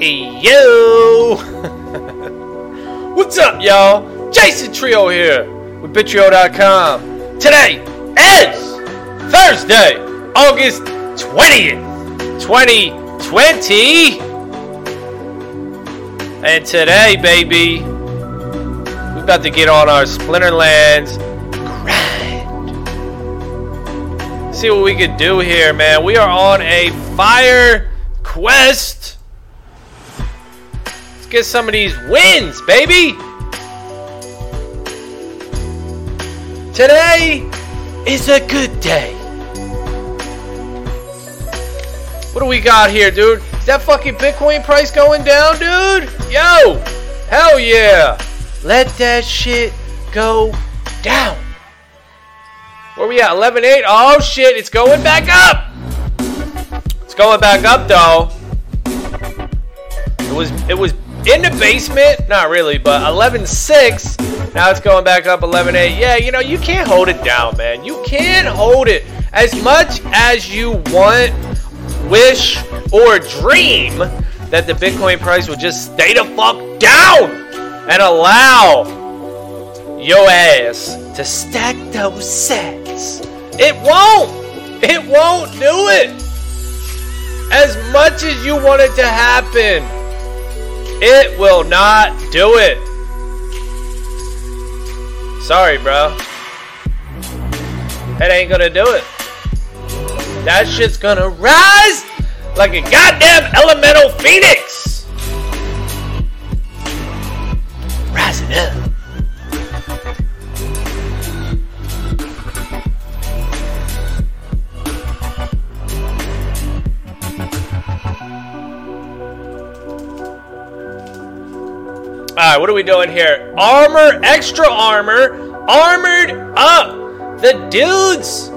Yo! What's up, y'all? Jason Trio here with Bitrio.com. Today is Thursday, August 20th, 2020. And today, baby, we're about to get on our Splinterlands grind. See what we could do here, man. We are on a fire quest get some of these wins, baby! Today is a good day. What do we got here, dude? Is that fucking Bitcoin price going down, dude? Yo! Hell yeah! Let that shit go down. Where we at? 11.8? Oh shit, it's going back up! It's going back up though. It was it was in the basement. Not really, but 11.6. Now it's going back up 11.8. Yeah, you know, you can't hold it down, man. You can't hold it. As much as you want, wish, or dream that the Bitcoin price would just stay the fuck down and allow your ass to stack those sats. It won't. It won't do it. As much as you want it to happen, it will not do it. Sorry, bro. It ain't gonna do it. That shit's gonna rise like a goddamn elemental phoenix. Rising up. Alright, what are we doing here? Armor, extra armor, armored up. The dudes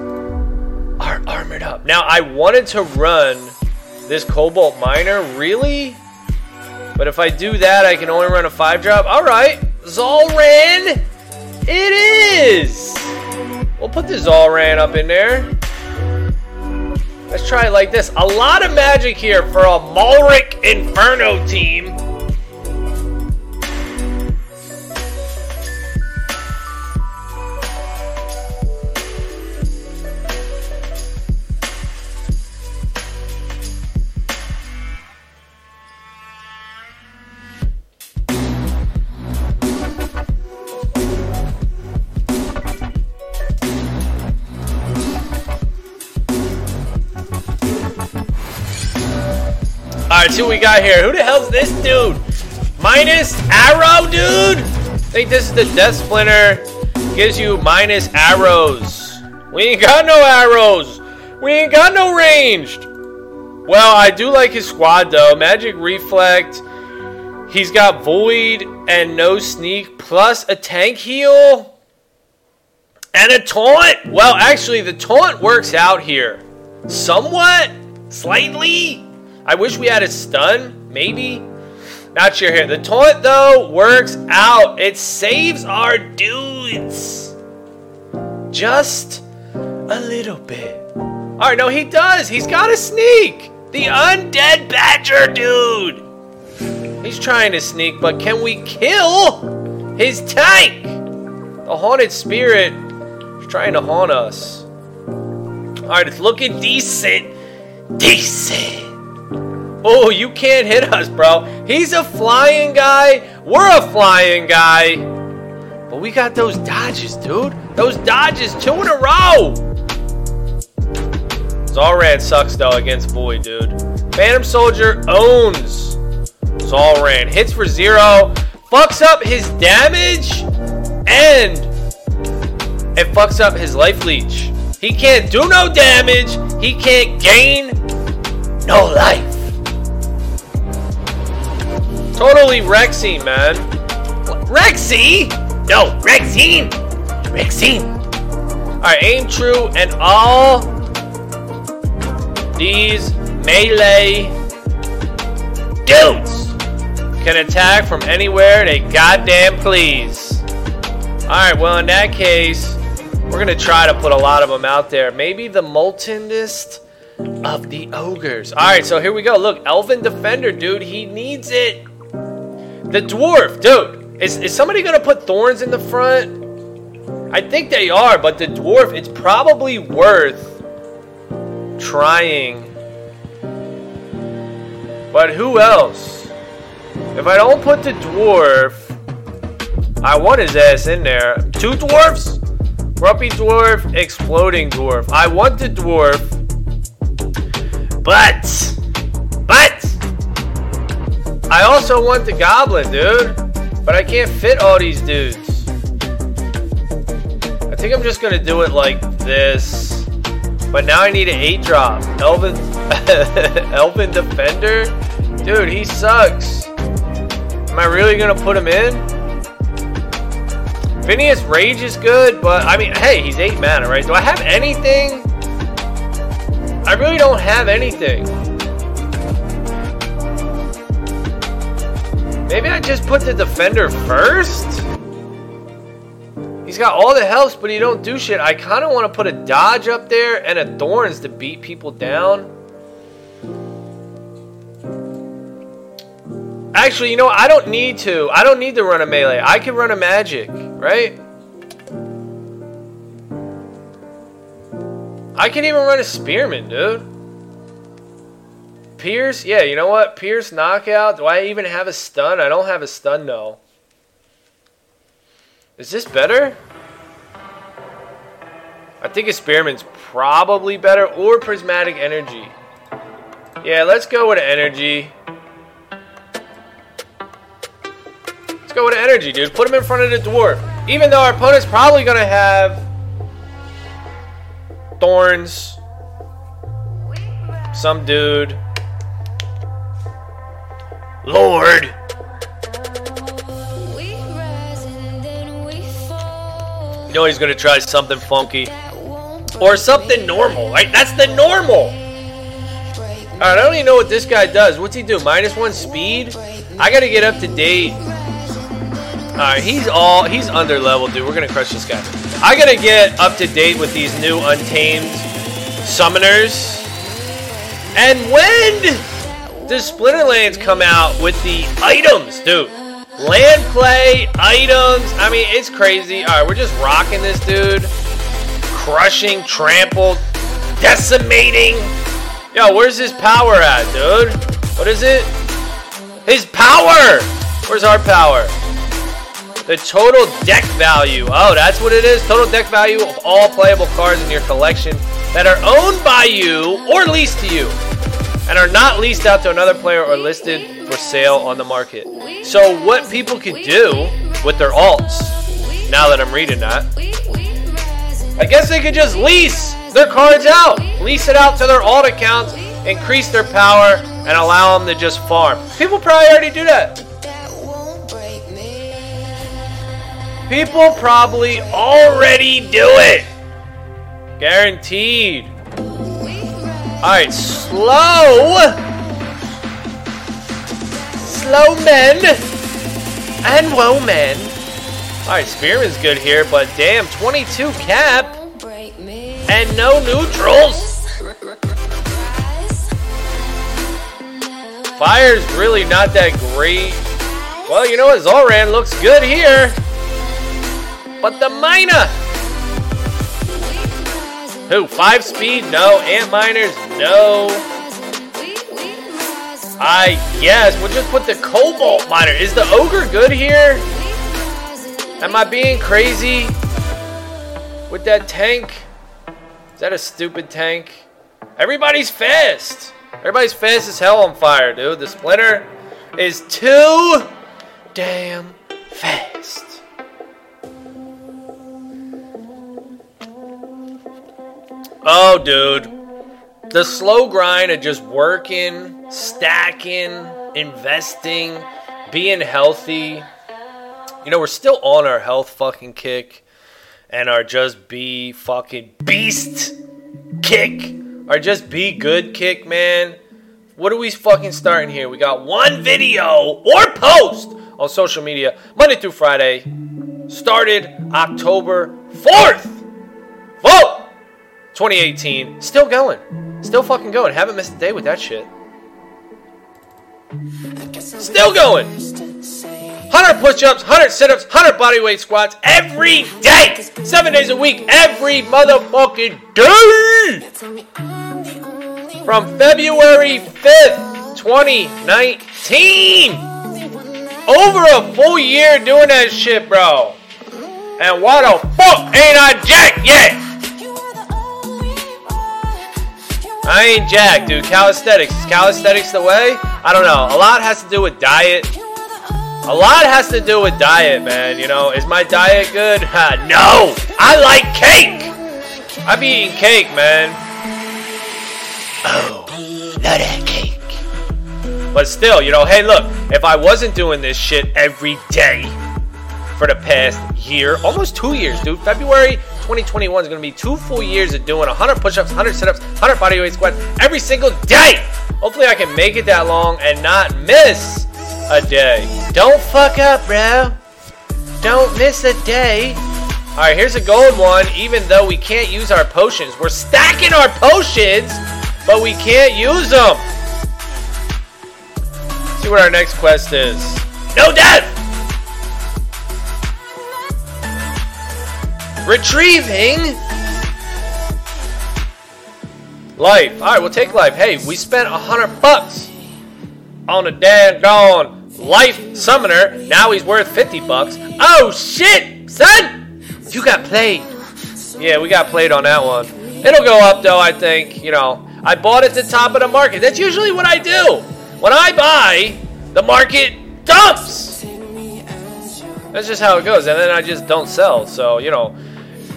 are armored up. Now, I wanted to run this Kobold Miner, really? But if I do that, I can only run a 5 drop. Alright, Zulrah, it is. We'll put the Zulrah up in there. Let's try it like this. A lot of magic here for a Malric Inferno team. What we got here. Who the hell's this dude? Minus arrow, dude? I think this is the Death Splinter. Gives you minus arrows. We ain't got no arrows. We ain't got no ranged. Well, I do like his squad, though. Magic Reflect. He's got Void and no Sneak, plus a tank heal. And a taunt. Well, actually, the taunt works out here. Somewhat. Slightly. I wish we had a stun, maybe. Not sure here. The taunt, though, works out. It saves our dudes. Just a little bit. Alright, no, he does. He's got a sneak. The undead badger dude. He's trying to sneak, but can we kill his tank? The haunted spirit is trying to haunt us. Alright, it's looking decent. Decent. Oh, you can't hit us, bro. He's a flying guy. We're a flying guy. But we got those dodges, dude. Those dodges, two in a row. Zulrah sucks, though, against Void, dude. Phantom Soldier owns Zulrah. Hits for zero. Fucks up his damage. And it fucks up his life leech. He can't do no damage. He can't gain no life. Totally Rexy, man. Rexy? No, Rexine. Rexine. Alright, aim true and all these melee dudes can attack from anywhere they goddamn please. Alright, well in that case, we're gonna try to put a lot of them out there. Maybe the Moltenist of the ogres. All right, so here we go. Look, Elven Defender, dude. He needs it. The dwarf, dude. Is, is somebody going to put thorns in the front? I think they are, but the dwarf, it's probably worth trying. But who else? If I don't put the dwarf, I want his ass in there. Two dwarfs? Grumpy dwarf, exploding dwarf. I want the dwarf. But, but, I also want the goblin, dude. But I can't fit all these dudes. I think I'm just gonna do it like this. But now I need an 8 drop. Elven, Elven Defender? Dude, he sucks. Am I really gonna put him in? Phineas Rage is good, but I mean, hey, he's 8 mana, right? Do I have anything? I really don't have anything. Maybe I just put the defender first? He's got all the helps, but he don't do shit. I kind of want to put a dodge up there and a thorns to beat people down. Actually, you know, I don't need to. I don't need to run a melee. I can run a magic, right? I can even run a spearman, dude. Pierce? Yeah, you know what? Pierce knockout. Do I even have a stun? I don't have a stun, no. Is this better? I think a spearman's probably better. Or prismatic energy. Yeah, let's go with energy. Let's go with energy, dude. Put him in front of the dwarf. Even though our opponent's probably going to have thorns. Some dude. Lord. You know he's going to try something funky. Or something normal, right? That's the normal. Alright, I don't even know what this guy does. What's he do? Minus one speed? I gotta get up to date Alright, he's all he's under level, dude. We're gonna crush this guy. I gotta get up to date with these new untamed summoners. And when does Splinterlands come out with the items, dude? Land play, items. I mean, it's crazy. Alright, we're just rocking this dude. Crushing, trampled, decimating. Yo, where's his power at, dude? What is it? His power! Where's our power? The total deck value. Oh, that's what it is. Total deck value of all playable cards in your collection that are owned by you or leased to you and are not leased out to another player or listed for sale on the market. So, what people can do with their alts, now that I'm reading that, I guess they could just lease their cards out, lease it out to their alt accounts, increase their power, and allow them to just farm. People probably already do that. People probably already do it. Guaranteed. Alright, slow. Slow men. And woe men. Alright, Spearman's good here, but damn, 22 cap. And no neutrals. Fire's really not that great. Well, you know what? Zul'Ran looks good here. But the miner! Who? Five speed? No. Ant Miners? No. I guess we'll just put the Kobold Miner. Is the Ogre good here? Am I being crazy with that tank? Is that a stupid tank? Everybody's fast. Everybody's fast as hell on fire, dude. The Splinter is too damn fast. Oh, dude. The slow grind of just working, stacking, investing, being healthy. You know, we're still on our health fucking kick and our just be fucking beast kick. Our just be good kick, man. What are we fucking starting here? We got one video or post on social media Monday through Friday. Started October 4th. Vote! 2018, still going. Still fucking going. Haven't missed a day with that shit. Still going. 100 push-ups, 100 sit-ups, 100 bodyweight squats every day. Seven days a week, every motherfucking day. From February 5th, 2019. Over a full year doing that shit, bro. And why the fuck ain't I jacked yet? I ain't jacked, dude. Calisthenics. Is calisthenics the way? I don't know. A lot has to do with diet. A lot has to do with diet, man. You know, is my diet good? no! I like cake! I be eating cake, man. Oh, love that cake. But still, you know, hey, look, if I wasn't doing this shit every day for the past year, almost two years, dude, February 2021 is going to be two full years of doing 100 push ups, 100 sit ups, 100 bodyweight squats every single day. Hopefully, I can make it that long and not miss a day. Don't fuck up, bro. Don't miss a day. All right, here's a gold one. Even though we can't use our potions, we're stacking our potions, but we can't use them see what our next quest is. No death! Retrieving life. All right, we'll take life. Hey, we spent a hundred bucks on a damn daggone life summoner. Now he's worth fifty bucks. Oh shit, son! You got played. Yeah, we got played on that one. It'll go up though. I think. You know, I bought at the top of the market. That's usually what I do. When I buy, the market dumps. That's just how it goes, and then I just don't sell. So you know,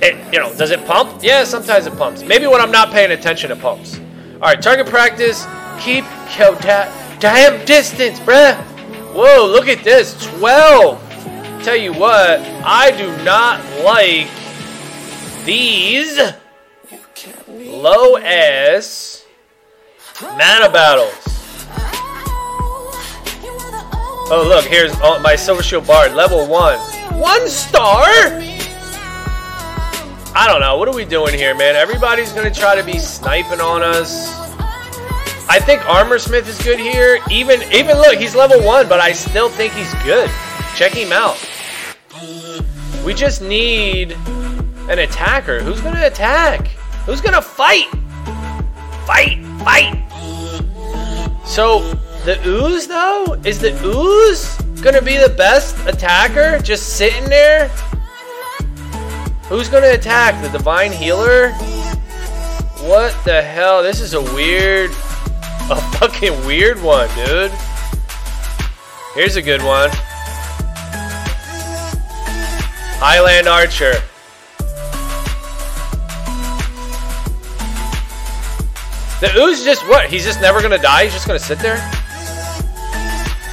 it you know, does it pump? Yeah, sometimes it pumps. Maybe when I'm not paying attention, it pumps. All right, target practice. Keep yo da- damn distance, bruh. Whoa, look at this, 12. Tell you what, I do not like these low ass mana battles. Oh, look, here's my Silver Shield Bard, level 1. One star? I don't know. What are we doing here, man? Everybody's going to try to be sniping on us. I think Armor Smith is good here. Even, even look, he's level 1, but I still think he's good. Check him out. We just need an attacker. Who's going to attack? Who's going to fight? Fight, fight. So, the ooze, though? Is the ooze gonna be the best attacker? Just sitting there? Who's gonna attack? The divine healer? What the hell? This is a weird, a fucking weird one, dude. Here's a good one. Highland Archer. The ooze just what? He's just never gonna die? He's just gonna sit there?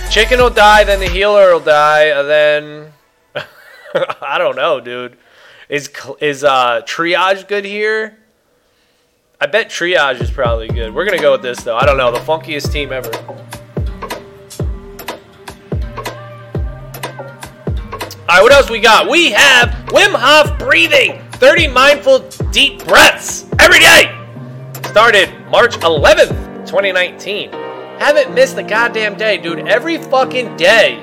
Chicken will die, then the healer will die, and then I don't know, dude. Is is uh, triage good here? I bet triage is probably good. We're gonna go with this though. I don't know. The funkiest team ever. All right, what else we got? We have Wim Hof breathing. 30 mindful deep breaths every day. Started March 11th, 2019. Haven't missed a goddamn day, dude. Every fucking day,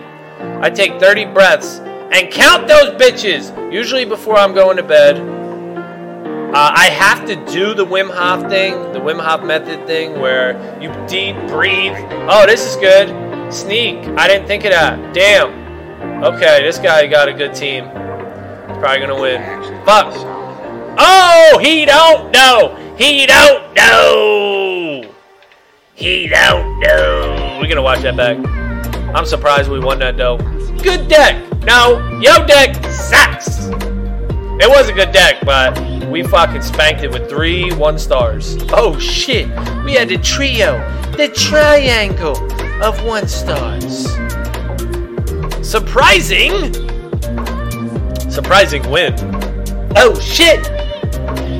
I take 30 breaths and count those bitches. Usually before I'm going to bed. Uh, I have to do the Wim Hof thing, the Wim Hof method thing, where you deep breathe. Oh, this is good. Sneak. I didn't think of that. Damn. Okay, this guy got a good team. He's probably gonna win. Fuck. Oh, he don't know. He don't know. He don't know. We're gonna watch that back. I'm surprised we won that though. Good deck. No, yo deck sucks. It was a good deck, but we fucking spanked it with three one stars. Oh shit. We had the trio, the triangle of one stars. Surprising. Surprising win. Oh shit.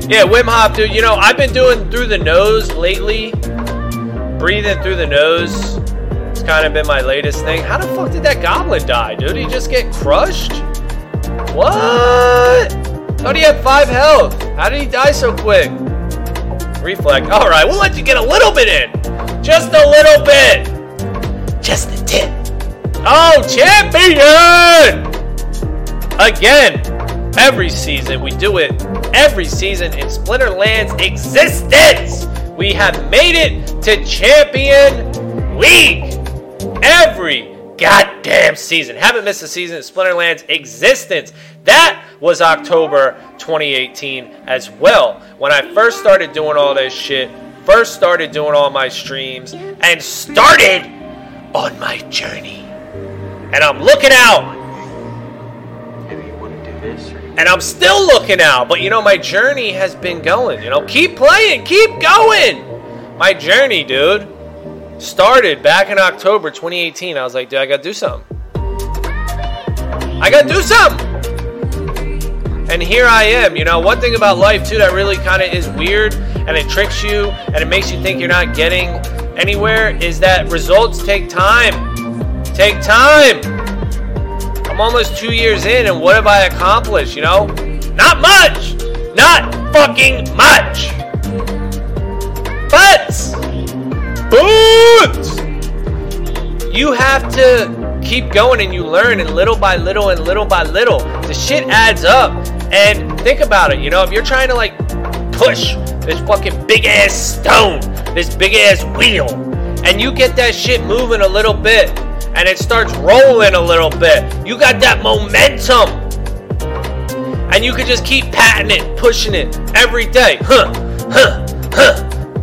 Yeah, Wim Hof, dude. You know, I've been doing through the nose lately breathing through the nose. Kind of been my latest thing. How the fuck did that goblin die, dude? He just get crushed? What? Thought he had five health. How did he die so quick? reflect. All right, we'll let you get a little bit in. Just a little bit. Just a tip. Oh, champion! Again, every season. We do it every season in Splinterland's existence. We have made it to Champion League every goddamn season. Haven't missed a season in Splinterland's existence. That was October 2018 as well. When I first started doing all this shit, first started doing all my streams, and started on my journey. And I'm looking out. And I'm still looking out, but you know, my journey has been going. You know, keep playing, keep going. My journey, dude, started back in October 2018. I was like, dude, I gotta do something. I gotta do something. And here I am. You know, one thing about life, too, that really kind of is weird and it tricks you and it makes you think you're not getting anywhere is that results take time. Take time. I'm almost two years in, and what have I accomplished? You know, not much. Not fucking much. But, you have to keep going and you learn, and little by little and little by little, the shit adds up. And think about it. You know, if you're trying to like push this fucking big ass stone, this big ass wheel, and you get that shit moving a little bit and it starts rolling a little bit. You got that momentum. And you can just keep patting it, pushing it every day. Huh, huh.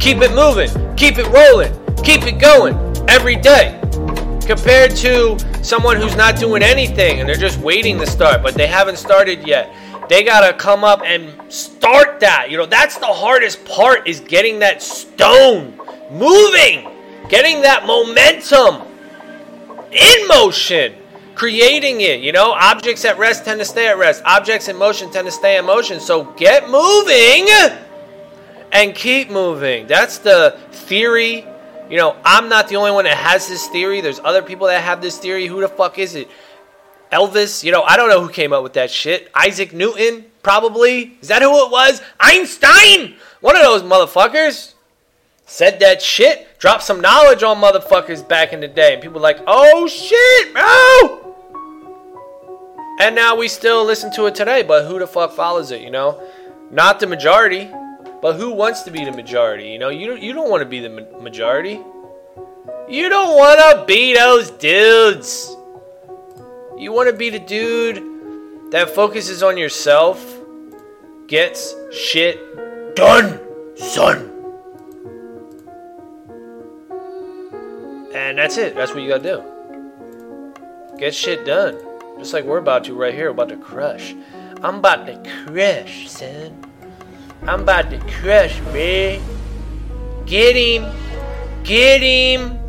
Keep it moving, keep it rolling, keep it going every day. Compared to someone who's not doing anything and they're just waiting to start, but they haven't started yet. They gotta come up and start that. You know, that's the hardest part is getting that stone moving, getting that momentum in motion, creating it. You know, objects at rest tend to stay at rest, objects in motion tend to stay in motion. So get moving and keep moving. That's the theory. You know, I'm not the only one that has this theory. There's other people that have this theory. Who the fuck is it? Elvis? You know, I don't know who came up with that shit. Isaac Newton? Probably. Is that who it was? Einstein? One of those motherfuckers said that shit, dropped some knowledge on motherfuckers back in the day, and people like, oh shit, bro. And now we still listen to it today, but who the fuck follows it, you know? Not the majority, but who wants to be the majority? You know, you you don't want to be the ma- majority. You don't want to be those dudes. You want to be the dude that focuses on yourself, gets shit done, son. And that's it. That's what you gotta do. Get shit done. Just like we're about to right here. About to crush. I'm about to crush, son. I'm about to crush, man. Get him. Get him.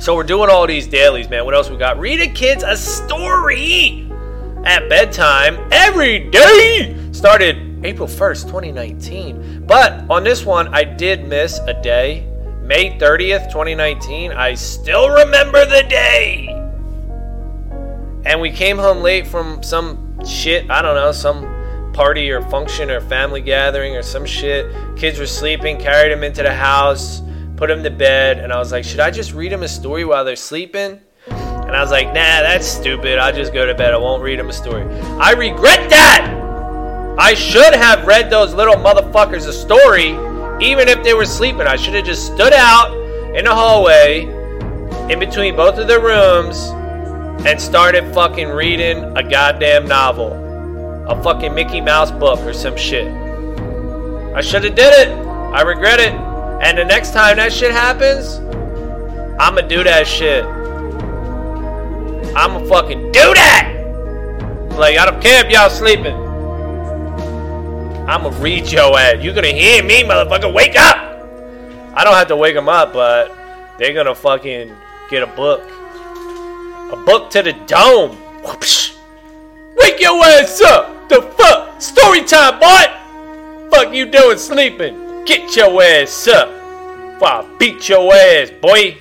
So we're doing all these dailies, man. What else we got? Read a kids a story at bedtime every day. Started April 1st, 2019. But on this one, I did miss a day May 30th, 2019. I still remember the day. And we came home late from some shit, I don't know, some party or function or family gathering or some shit. Kids were sleeping, carried them into the house, put them to bed, and I was like, should I just read them a story while they're sleeping? And I was like, nah, that's stupid. I'll just go to bed. I won't read them a story. I regret that! I should have read those little motherfuckers a story even if they were sleeping, I should have just stood out in the hallway in between both of the rooms and started fucking reading a goddamn novel. A fucking Mickey Mouse book or some shit. I should have did it. I regret it. And the next time that shit happens, I'ma do that shit. I'ma fucking do that! Like, I don't care if y'all sleeping. I'ma read your ass. You gonna hear me, motherfucker? Wake up! I don't have to wake them up, but they're gonna fucking get a book. A book to the dome. Whoopsh. Wake your ass up! The fuck? Story time, boy! Fuck you doing sleeping? Get your ass up! Before I beat your ass, boy!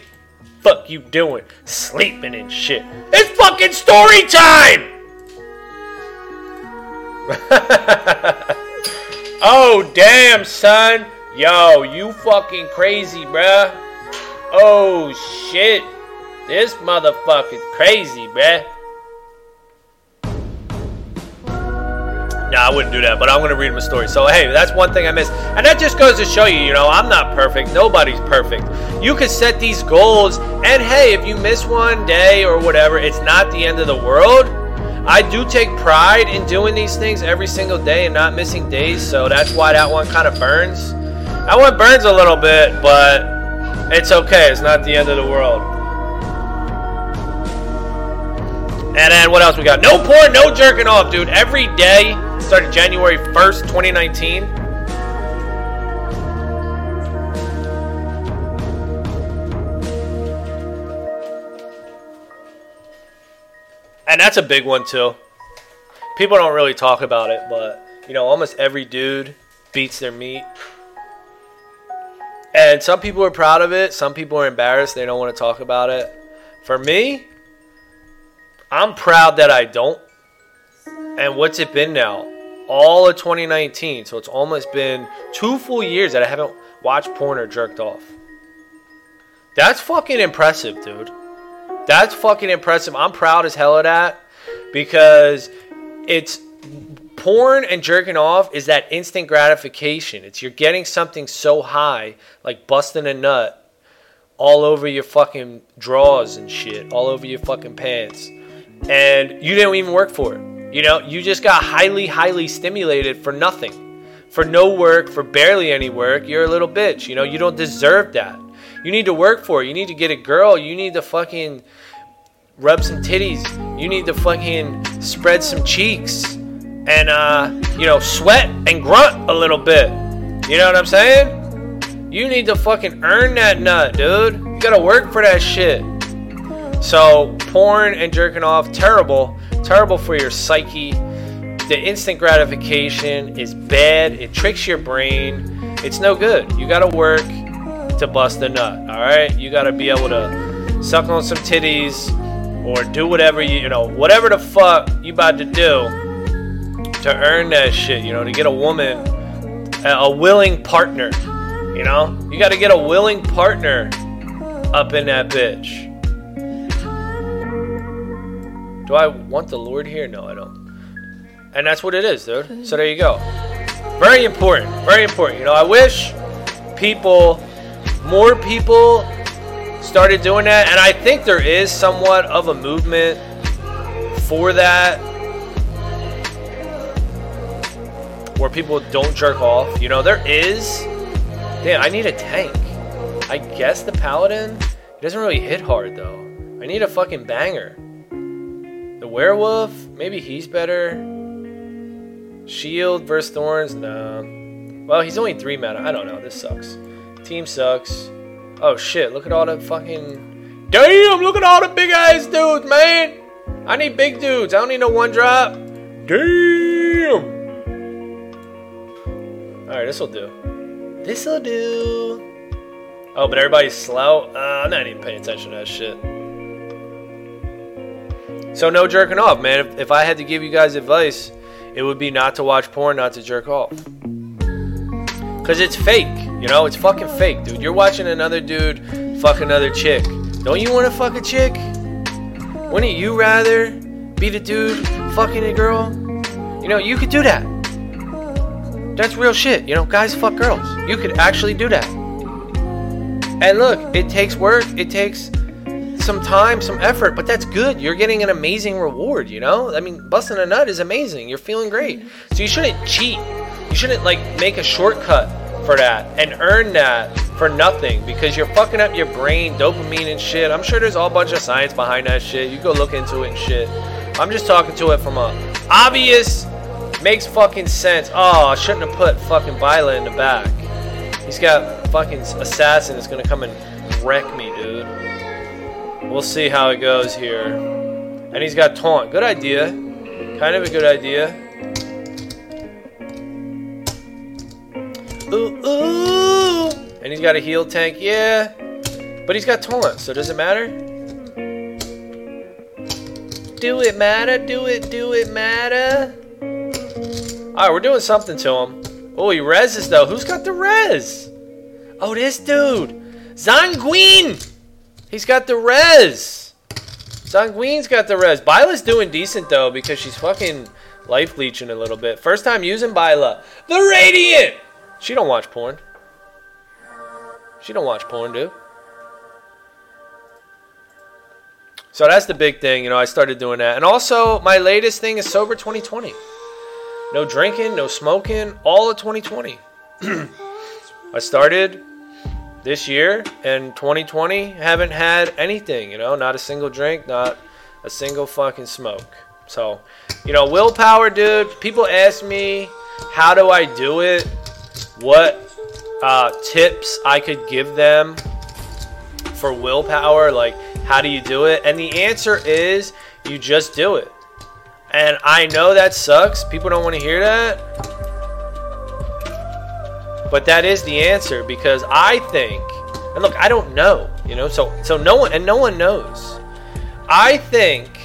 Fuck you doing? Sleeping and shit. It's fucking story time! Oh, damn, son. Yo, you fucking crazy, bruh. Oh, shit. This motherfucker's crazy, bruh. Nah, I wouldn't do that, but I'm gonna read him a story. So hey, that's one thing I missed. And that just goes to show you, you know, I'm not perfect. Nobody's perfect. You can set these goals, and hey, if you miss one day or whatever, it's not the end of the world. I do take pride in doing these things every single day and not missing days, so that's why that one kind of burns. That one burns a little bit, but it's okay. It's not the end of the world. And then what else we got? No porn, no jerking off, dude. Every day, started January 1st, 2019. And that's a big one too. People don't really talk about it, but you know, almost every dude beats their meat. And some people are proud of it, some people are embarrassed, they don't want to talk about it. For me, I'm proud that I don't. And what's it been now? All of 2019. So it's almost been two full years that I haven't watched porn or jerked off. That's fucking impressive, dude. That's fucking impressive. I'm proud as hell of that because it's porn and jerking off is that instant gratification. It's you're getting something so high, like busting a nut all over your fucking drawers and shit, all over your fucking pants and you didn't even work for it. You know, you just got highly, highly stimulated for nothing, for no work, for barely any work. You're a little bitch. You know, you don't deserve that. You need to work for it. You need to get a girl. You need to fucking rub some titties. You need to fucking spread some cheeks and, uh, you know, sweat and grunt a little bit. You know what I'm saying? You need to fucking earn that nut, dude. You gotta work for that shit. So, porn and jerking off, terrible. Terrible for your psyche. The instant gratification is bad. It tricks your brain. It's no good. You got to work to bust a nut, all right? You got to be able to suck on some titties or do whatever you, you know, whatever the fuck you about to do to earn that shit, you know, to get a woman, a willing partner, you know? You got to get a willing partner up in that bitch. Do I want the Lord here? No, I don't. And that's what it is, dude. So there you go. Very important. Very important. You know, I wish people, more people started doing that. And I think there is somewhat of a movement for that where people don't jerk off. You know, there is. Damn, I need a tank. I guess the Paladin. It doesn't really hit hard, though. I need a fucking banger. Werewolf, maybe he's better. Shield versus Thorns, no. Well, he's only three mana. I don't know. This sucks. Team sucks. Oh shit! Look at all the fucking. Damn! Look at all the big ass dudes, man. I need big dudes. I don't need no one drop. Damn. All right, this will do. This will do. Oh, but everybody's slow. Uh, I'm not even paying attention to that shit. So no jerking off, man. If, if I had to give you guys advice, it would be not to watch porn, not to jerk off. Cause it's fake, you know, it's fucking fake, dude. You're watching another dude fuck another chick. Don't you want to fuck a chick? Wouldn't you rather be the dude fucking a girl? You know, you could do that. That's real shit. You know, guys fuck girls. You could actually do that. And look, it takes work. It takes some time, some effort, but that's good. You're getting an amazing reward, you know? I mean, busting a nut is amazing. You're feeling great. So you shouldn't cheat. You shouldn't like make a shortcut for that and earn that for nothing because you're fucking up your brain, dopamine and shit. I'm sure there's all bunch of science behind that shit. You go look into it and shit. I'm just talking to it from a obvious makes fucking sense. Oh, I shouldn't have put fucking Violet in the back. He's got fucking assassin that's gonna come and wreck me. We'll see how it goes here. And he's got taunt. Good idea. Kind of a good idea. Ooh, ooh. And he's got a heal tank. Yeah. But he's got taunt, so does it matter? Do it matter? Do it, do it matter? Alright, we're doing something to him. Oh, he reses though. Who's got the res? Oh, this dude. Zanguin! He's got the res. Zanguin's got the res. Byla's doing decent though because she's fucking life leeching a little bit. First time using Byla. The Radiant! She don't watch porn. She don't watch porn, dude. So that's the big thing, you know, I started doing that. And also, my latest thing is Sober 2020. No drinking, no smoking, all of 2020. I started this year and 2020 haven't had anything, you know, not a single drink, not a single fucking smoke. So, you know, willpower, dude. People ask me, how do I do it? What uh, tips I could give them for willpower? Like, how do you do it? And the answer is you just do it. And I know that sucks. People don't want to hear that. But that is the answer because I think, and look, I don't know, you know, so so no one and no one knows. I think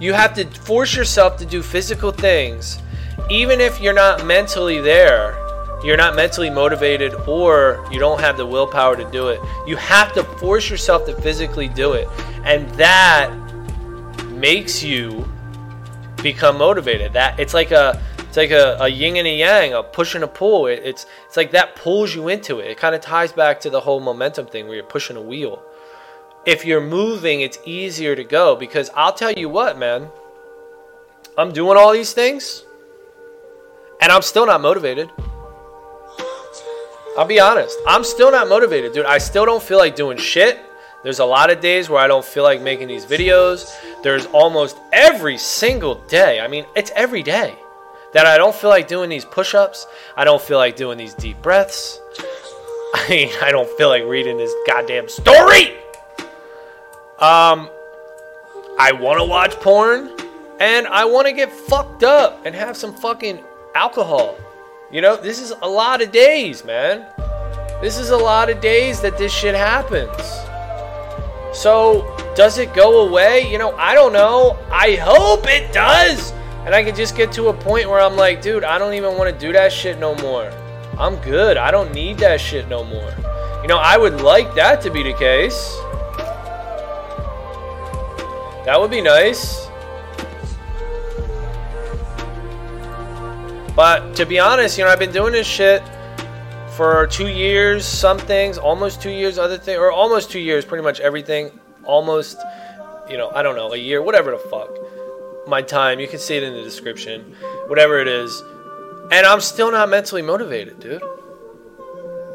you have to force yourself to do physical things, even if you're not mentally there. You're not mentally motivated or you don't have the willpower to do it. You have to force yourself to physically do it. And that makes you become motivated. That it's like a it's like a, a yin and a yang, a push and a pull. It, it's it's like that pulls you into it. It kind of ties back to the whole momentum thing where you're pushing a wheel. If you're moving, it's easier to go because I'll tell you what, man. I'm doing all these things and I'm still not motivated. I'll be honest. I'm still not motivated, dude. I still don't feel like doing shit. There's a lot of days where I don't feel like making these videos. There's almost every single day. I mean, it's every day that I don't feel like doing these push ups. I don't feel like doing these deep breaths. I mean, I don't feel like reading this goddamn story. Um, I want to watch porn and I want to get fucked up and have some fucking alcohol. You know, this is a lot of days, man. This is a lot of days that this shit happens. So, does it go away? You know, I don't know. I hope it does. And I can just get to a point where I'm like, dude, I don't even want to do that shit no more. I'm good. I don't need that shit no more. You know, I would like that to be the case. That would be nice. But to be honest, you know, I've been doing this shit for two years, some things, almost two years, other things, or almost two years, pretty much everything, almost, you know, I don't know, a year, whatever the fuck. My time, you can see it in the description, whatever it is. And I'm still not mentally motivated, dude.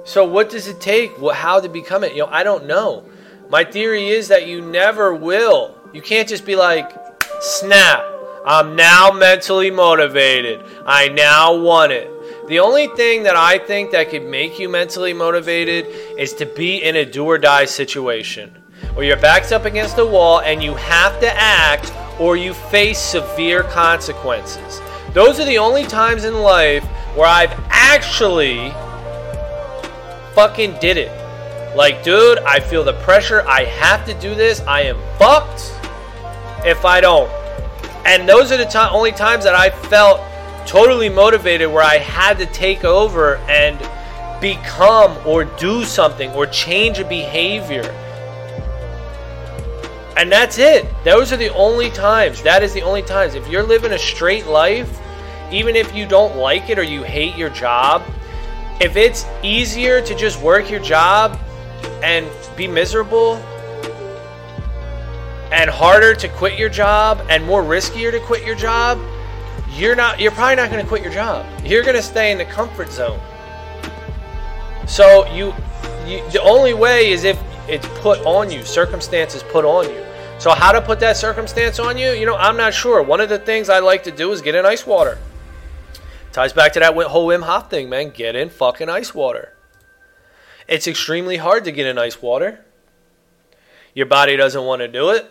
So what does it take? How to become it? You know, I don't know. My theory is that you never will. You can't just be like, snap. I'm now mentally motivated. I now want it. The only thing that I think that could make you mentally motivated is to be in a do or die situation where your back's up against the wall and you have to act or you face severe consequences. Those are the only times in life where I've actually fucking did it. Like, dude, I feel the pressure. I have to do this. I am fucked if I don't. And those are the to- only times that I felt totally motivated where I had to take over and become or do something or change a behavior. And that's it. Those are the only times. That is the only times. If you're living a straight life, even if you don't like it or you hate your job, if it's easier to just work your job and be miserable and harder to quit your job and more riskier to quit your job, you're not you're probably not going to quit your job. You're going to stay in the comfort zone. So you, you the only way is if it's put on you, circumstances put on you. So how to put that circumstance on you? You know, I'm not sure. One of the things I like to do is get in ice water. Ties back to that whole Wim Hof thing, man. Get in fucking ice water. It's extremely hard to get in ice water. Your body doesn't want to do it.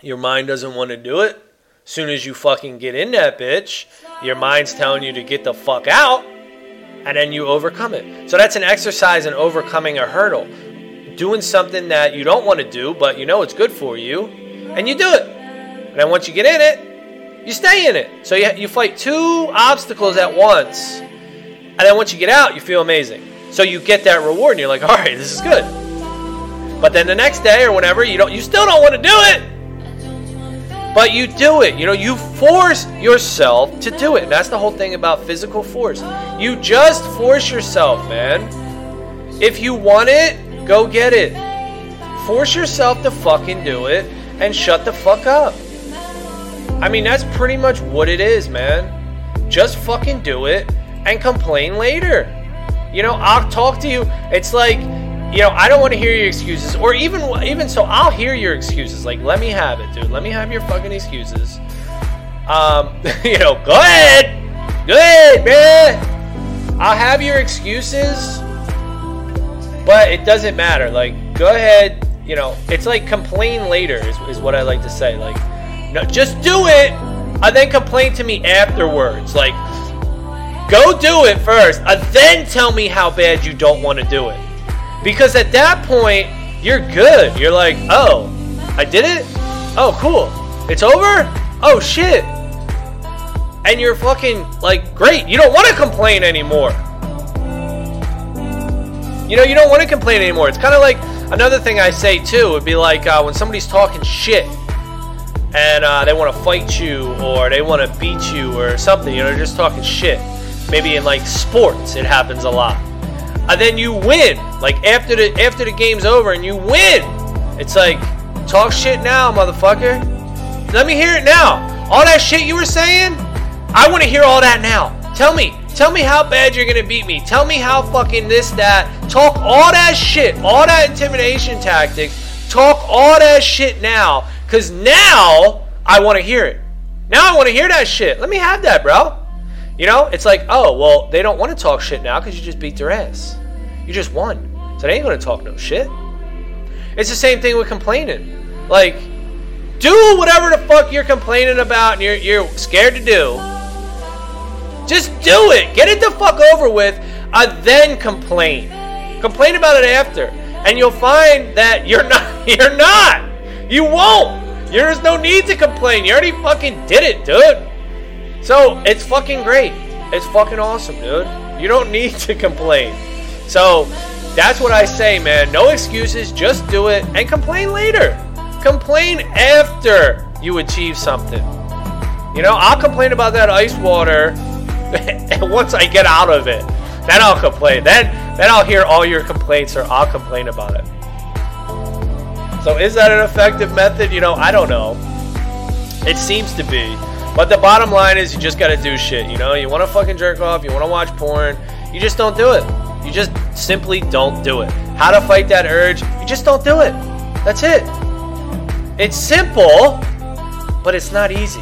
Your mind doesn't want to do it. Soon as you fucking get in that bitch, your mind's telling you to get the fuck out, and then you overcome it. So that's an exercise in overcoming a hurdle. Doing something that you don't want to do, but you know it's good for you, and you do it. And then once you get in it, you stay in it. So you, you fight two obstacles at once. And then once you get out, you feel amazing. So you get that reward and you're like, all right, this is good. But then the next day or whenever, you don't you still don't want to do it. But you do it. You know, you force yourself to do it. And that's the whole thing about physical force. You just force yourself, man. If you want it, go get it. Force yourself to fucking do it and shut the fuck up. I mean, that's pretty much what it is, man. Just fucking do it and complain later. You know, I'll talk to you. It's like, you know, I don't want to hear your excuses, or even even so, I'll hear your excuses. Like, let me have it, dude. Let me have your fucking excuses. Um, you know, go ahead, go ahead, man. I'll have your excuses, but it doesn't matter. Like, go ahead. You know, it's like complain later is, is what I like to say. Like, no, just do it, and then complain to me afterwards. Like, go do it first, and then tell me how bad you don't want to do it. Because at that point, you're good. You're like, oh, I did it? Oh, cool. It's over? Oh, shit. And you're fucking like, great. You don't want to complain anymore. You know, you don't want to complain anymore. It's kind of like another thing I say too would be like uh, when somebody's talking shit and uh, they want to fight you or they want to beat you or something. You know, just talking shit. Maybe in like sports, it happens a lot and then you win. Like after the after the game's over and you win. It's like talk shit now, motherfucker. Let me hear it now. All that shit you were saying, I want to hear all that now. Tell me, tell me how bad you're gonna beat me. Tell me how fucking this that. Talk all that shit, all that intimidation tactics. Talk all that shit now, cause now I want to hear it. Now I want to hear that shit. Let me have that, bro. You know, it's like, oh, well, they don't want to talk shit now because you just beat their ass. You just won. So they ain't to talk no shit. It's the same thing with complaining. Like, do whatever the fuck you're complaining about and you're, you're scared to do. Just do it. Get it the fuck over with, and then complain. Complain about it after. And you'll find that you're not. You're not. You won't. There's no need to complain. You already fucking did it, dude. So it's fucking great. It's fucking awesome, dude. You don't need to complain. So that's what I say, man. No excuses. Just do it and complain later. Complain after you achieve something. You know, I'll complain about that ice water once I get out of it. Then I'll complain. Then then I'll hear all your complaints or I'll complain about it. So is that an effective method? You know, I don't know. It seems to be. But the bottom line is you just gotta do shit, you know? You wanna fucking jerk off, you wanna watch porn, you just don't do it. You just simply don't do it. How to fight that urge, you just don't do it. That's it. It's simple, but it's not easy.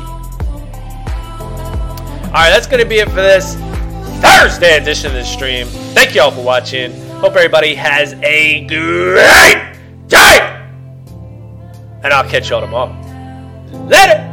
Alright, that's gonna be it for this Thursday edition of the stream. Thank you all for watching. Hope everybody has a great day! And I'll catch y'all tomorrow. Later!